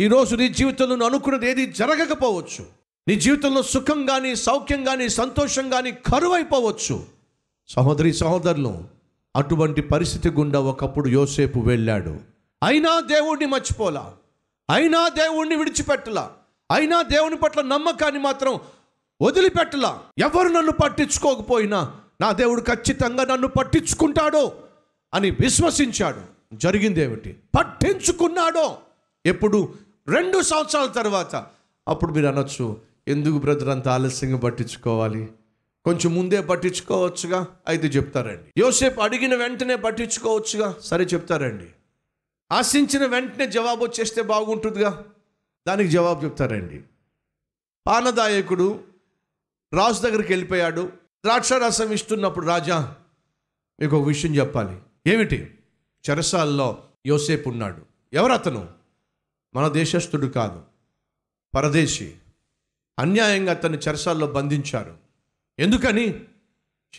ఈరోజు నీ జీవితంలో నువ్వు అనుకున్నది ఏది జరగకపోవచ్చు. నీ జీవితంలో సుఖం కానీ సౌఖ్యం కానీ సంతోషం కానీ కరువైపోవచ్చు. సహోదరి సహోదరులు అటువంటి పరిస్థితి గుండా ఒకప్పుడు యోసేపు వెళ్ళాడు. అయినా దేవుణ్ణి మర్చిపోలా. అయినా దేవుణ్ణి విడిచిపెట్టలా. అయినా దేవుని పట్ల నమ్మకాన్ని మాత్రం వదిలిపెట్టలా. ఎవరు నన్ను పట్టించుకోకపోయినా నా దేవుడు ఖచ్చితంగా నన్ను పట్టించుకుంటాడో అని విశ్వసించాడు. జరిగిందేమిటి పట్టించుకున్నాడో. ఎప్పుడు? రెండు సంవత్సరాల తర్వాత. అప్పుడు మీరు అనొచ్చు ఎందుకు బ్రదర్ అంత ఆలస్యంగా పట్టించుకోవాలి? కొంచెం ముందే పట్టించుకోవచ్చుగా? అయితే చెప్తారండి. యోసేపు అడిగిన వెంటనే పట్టించుకోవచ్చుగా? సరే చెప్తారండి. ఆశించిన వెంటనే జవాబు వచ్చేస్తే బాగుంటుందిగా? దానికి జవాబు చెప్తారండి. పానదాయకుడు రాజు దగ్గరికి వెళ్ళిపోయాడు. ద్రాక్షారసం ఇస్తున్నప్పుడు రాజా మీకు ఒక విషయం చెప్పాలి. ఏమిటి? చెరసాల్లో యోసేపు ఉన్నాడు. ఎవరు అతను మన దేశస్థుడు కాదు పరదేశి. అన్యాయంగా అతన్ని చెరసాల్లో బంధించారు. ఎందుకని?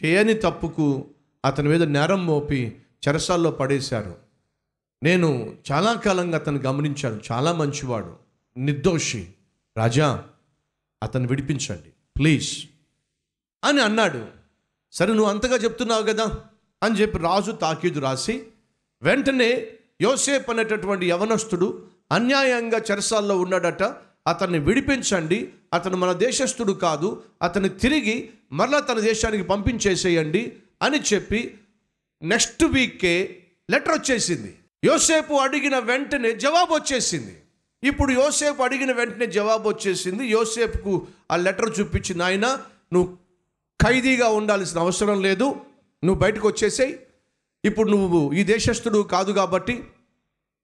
చేయని తప్పుకు అతని మీద నేరం మోపి చెరసాల్లో పడేశారు. నేను చాలా కాలంగా అతను గమనించాను. చాలా మంచివాడు నిర్దోషి. రాజా అతను విడిపించండి ప్లీజ్. అని అన్నాడు. సరే నువ్వు అంతగా చెప్తున్నావు కదా అని చెప్పి రాజు తాకీదు రాసి వెంటనే యోసేప్ అనేటటువంటి యవనస్తుడు అన్యాయంగా చెరసాల్లో ఉన్నాడట. అతన్ని విడిపించండి. అతను మన దేశస్థుడు కాదు. అతన్ని తిరిగి మరలా తన దేశానికి పంపించేసేయండి అని చెప్పి నెక్స్ట్ వీకే లెటర్ వచ్చేసింది. యోసేపు అడిగిన వెంటనే జవాబు వచ్చేసింది. ఇప్పుడు యోసేపు అడిగిన వెంటనే జవాబు వచ్చేసింది. యోసేపుకు ఆ లెటర్ చూపించి నాయన నువ్వు ఖైదీగా ఉండాల్సిన అవసరం లేదు. నువ్వు బయటకు వచ్చేసేయి. ఇప్పుడు నువ్వు ఈ దేశస్థుడు కాదు కాబట్టి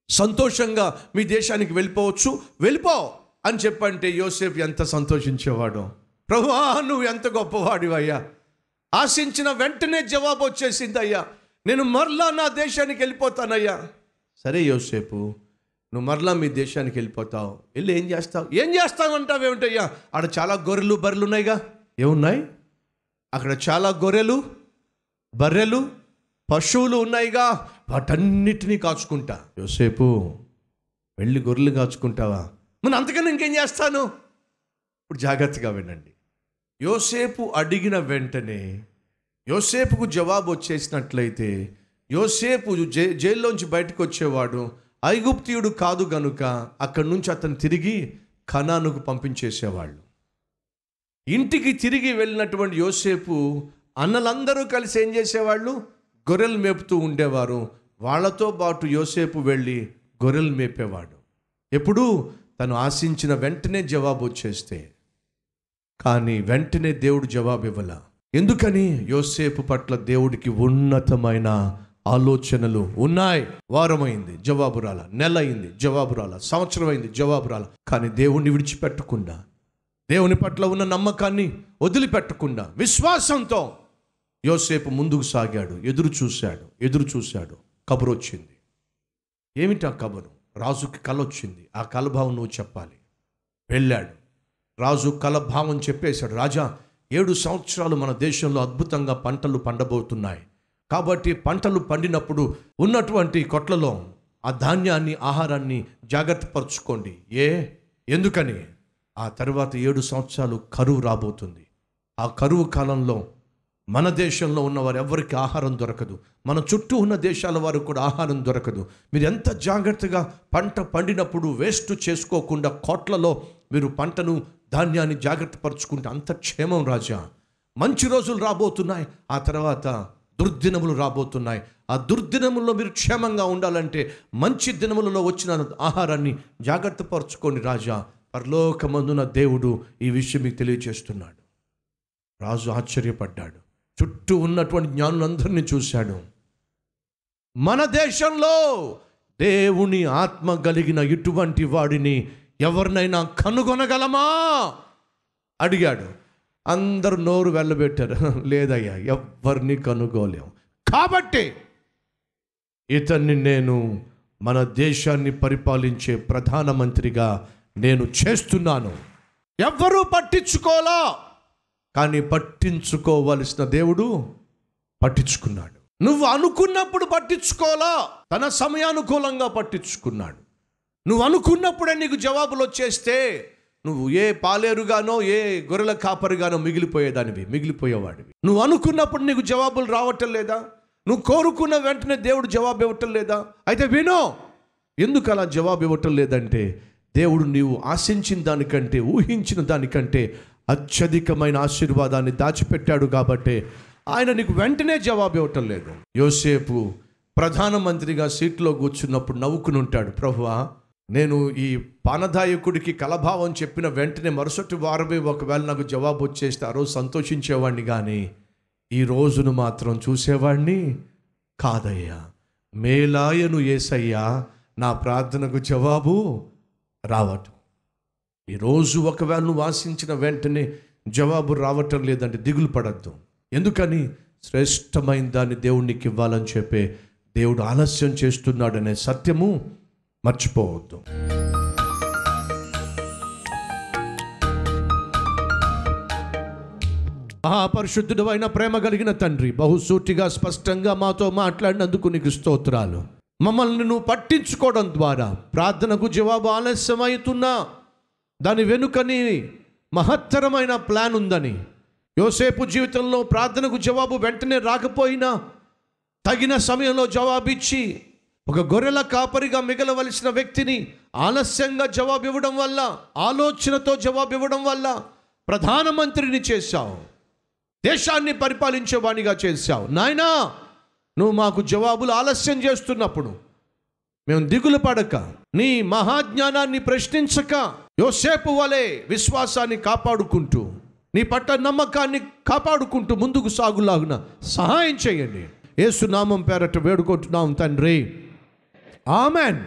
సంతోషంగా మీ దేశానికి వెళ్ళిపోవచ్చు. వెళ్ళిపో అని చెప్పంటే యోసేపు ఎంత సంతోషించేవాడు. ప్రభువా నువ్వు ఎంత గొప్పవాడివయ్యా. ఆశించిన వెంటనే జవాబు వచ్చేసింది అయ్యా నేను మరలా నా దేశానికి వెళ్ళిపోతానయ్యా. సరే యోసేపు నువ్వు మరలా మీ దేశానికి వెళ్ళిపోతావు. వెళ్ళి ఏం చేస్తావు? ఏం చేస్తావంటావు ఏమిటయ్యా? ఆడ చాలా గొర్రెలు బర్రెలు ఉన్నాయిగా. ఏమున్నాయి? అక్కడ చాలా గొర్రెలు బర్రెలు పశువులు ఉన్నాయిగా. వాటన్నిటినీ కాచుకుంటా. యోసేపు వెళ్ళి గొర్రెలు కాచుకుంటావా? మనం అంతకన్నా ఇంకేం చేస్తాను? ఇప్పుడు జాగ్రత్తగా వినండి. యోసేపు అడిగిన వెంటనే యోసేపుకు జవాబు వచ్చేసినట్లయితే యోసేపు జై జైల్లోంచి బయటకు వచ్చేవాడు ఐగుప్తియుడు కాదు గనుక అక్కడి నుంచి అతను తిరిగి ఖనానుకు పంపించేసేవాళ్ళు. ఇంటికి తిరిగి వెళ్ళినటువంటి యోసేపు అన్నలందరూ కలిసి ఏం చేసేవాళ్ళు? గొర్రెలు మేపుతూ ఉండేవారు. వాళ్ళతో పాటు యోసేపు వెళ్ళి గొర్రెలు మేపేవాడు. ఎప్పుడు తను ఆశించిన వెంటనే జవాబు వచ్చేస్తే. కానీ వెంటనే దేవుడు జవాబు ఇవ్వాల. ఎందుకని? యోసేపు పట్ల దేవుడికి ఉన్నతమైన ఆలోచనలు ఉన్నాయి. వారమైంది జవాబు రాల. నెల అయింది జవాబు రాల. సంవత్సరం అయింది జవాబు రాల. కానీ దేవుణ్ణి విడిచిపెట్టకుండా దేవుని పట్ల ఉన్న నమ్మకాన్ని వదిలిపెట్టకుండా విశ్వాసంతో యోసేపు ముందుకు సాగాడు ఎదురు చూశాడు ఎదురు చూశాడు. కబురు వచ్చింది. ఏమిటి ఆ కబురు? రాజుకి కల వచ్చింది. ఆ కలభావం నువ్వు చెప్పాలి. వెళ్ళాడు. రాజు కలభావం చెప్పేశాడు. రాజా ఏడు సంవత్సరాలు మన దేశంలో అద్భుతంగా పంటలు పండబోతున్నాయి. కాబట్టి పంటలు పండినప్పుడు ఉన్నటువంటి కొట్లలో ఆ ధాన్యాన్ని ఆహారాన్ని జాగ్రత్త పరుచుకోండి ఏ? ఎందుకని? ఆ తర్వాత ఏడు సంవత్సరాలు కరువు రాబోతుంది. ఆ కరువు కాలంలో మన దేశంలో ఉన్నవారు ఎవరికి ఆహారం దొరకదు. మన చుట్టూ ఉన్న దేశాల వారు కూడా ఆహారం దొరకదు. మీరు ఎంత జాగ్రత్తగా పంట పండినప్పుడు వేస్ట్ చేసుకోకుండా కోట్లలో మీరు పంటను ధాన్యాన్ని జాగ్రత్త పరుచుకుంటే అంత క్షేమం రాజా. మంచి రోజులు రాబోతున్నాయి. ఆ తర్వాత దుర్దినములు రాబోతున్నాయి. ఆ దుర్దినముల్లో మీరు క్షేమంగా ఉండాలంటే మంచి దినములలో వచ్చిన ఆహారాన్ని జాగ్రత్త పరుచుకోండి రాజా. పరలోకమందున దేవుడు ఈ విషయం మీకు తెలియజేస్తున్నాడు. రాజు ఆశ్చర్యపడ్డాడు. చుట్టూ ఉన్నటువంటి జ్ఞానులందరినీ చూశాడు. మన దేశంలో దేవుని ఆత్మ కలిగిన ఇటువంటి వాడిని ఎవరినైనా కనుగొనగలమా? అడిగాడు. అందరు నోరు వెళ్ళబెట్టారు లేదయ్యా ఎవరిని కనుగోలేం. కాబట్టి ఇతన్ని నేను మన దేశాన్ని పరిపాలించే ప్రధానమంత్రిగా నేను చేస్తున్నాను. ఎవ్వరూ పట్టించుకోలా. కానీ పట్టించుకోవలసిన దేవుడు పట్టించుకున్నాడు. నువ్వు అనుకున్నప్పుడు పట్టించుకోలా తన సమయానుకూలంగా పట్టించుకున్నాడు. నువ్వు అనుకున్నప్పుడే నీకు జవాబులు వచ్చేస్తే నువ్వు ఏ పాలేరుగానో ఏ గొర్రెల కాపరిగానో మిగిలిపోయేదానివి మిగిలిపోయేవాడివి. నువ్వు అనుకున్నప్పుడు నీకు జవాబులు రావటం లేదా? నువ్వు కోరుకున్న వెంటనే దేవుడు జవాబు ఇవ్వటం లేదా? అయితే వినో ఎందుకు అలా జవాబు ఇవ్వటం లేదంటే దేవుడు నీవు ఆశించిన దానికంటే ఊహించిన దానికంటే అత్యధికమైన ఆశీర్వాదాన్ని దాచిపెట్టాడు కాబట్టి ఆయన నీకు వెంటనే జవాబు ఇవ్వటం లేదు. యోసేపు ప్రధానమంత్రిగా సీట్లో కూర్చున్నప్పుడు నవ్వుకుని ఉంటాడు. ప్రభువా నేను ఈ పానదాయకుడికి కలభావం చెప్పిన వెంటనే మరుసటి వారమే ఒకవేళ నాకు జవాబు వచ్చేస్తే ఆ రోజు సంతోషించేవాడిని కానీ ఈ రోజును మాత్రం చూసేవాడిని కాదయ్యా. మేలాయను ఏసయ్యా నా ప్రార్థనకు జవాబు రావటం ఈరోజు ఒకవేళ నువ్వు ఆశించిన వెంటనే జవాబు రావటం లేదంటే దిగులు పడద్దు. ఎందుకని? శ్రేష్టమైన దాన్ని దేవునికి ఇవ్వాలని చెప్పే దేవుడు ఆలస్యం చేస్తున్నాడనే సత్యము మర్చిపోవద్దు. మహాపరిశుద్ధుడు అయిన ప్రేమ కలిగిన తండ్రి బహుసూటిగా స్పష్టంగా మాతో మాట్లాడినందుకు నీకు స్తోత్రాలు. మమ్మల్ని నువ్వు పట్టించుకోవడం ద్వారా ప్రార్థనకు జవాబు ఆలస్యమవుతున్నా. దాని వెనుకని మహత్తరమైన ప్లాన్ ఉందని. యోసేపు జీవితంలో ప్రార్థనకు జవాబు వెంటనే రాకపోయినా తగిన సమయంలో జవాబిచ్చి ఒక గొర్రెల కాపరిగా మిగలవలసిన వ్యక్తిని ఆలస్యంగా జవాబు ఇవ్వడం వల్ల ఆలోచనతో జవాబు ఇవ్వడం వల్ల ప్రధానమంత్రిని చేశావు. దేశాన్ని పరిపాలించేవాణిగా చేశావు. నాయనా నువ్వు మాకు జవాబులు ఆలస్యం చేస్తున్నప్పుడు మేము దిగులు పడక. నీ మహాజ్ఞానాన్ని ప్రశ్నించక. యోసేపు వలె విశ్వాసాన్ని కాపాడుకుంటూ నీ పట్ల నమ్మకాన్ని కాపాడుకుంటూ ముందుకు సాగులాగున సహాయం చేయండి. ఏసునామం పేరట వేడుకుంటున్నాం తండ్రి. ఆమెన్.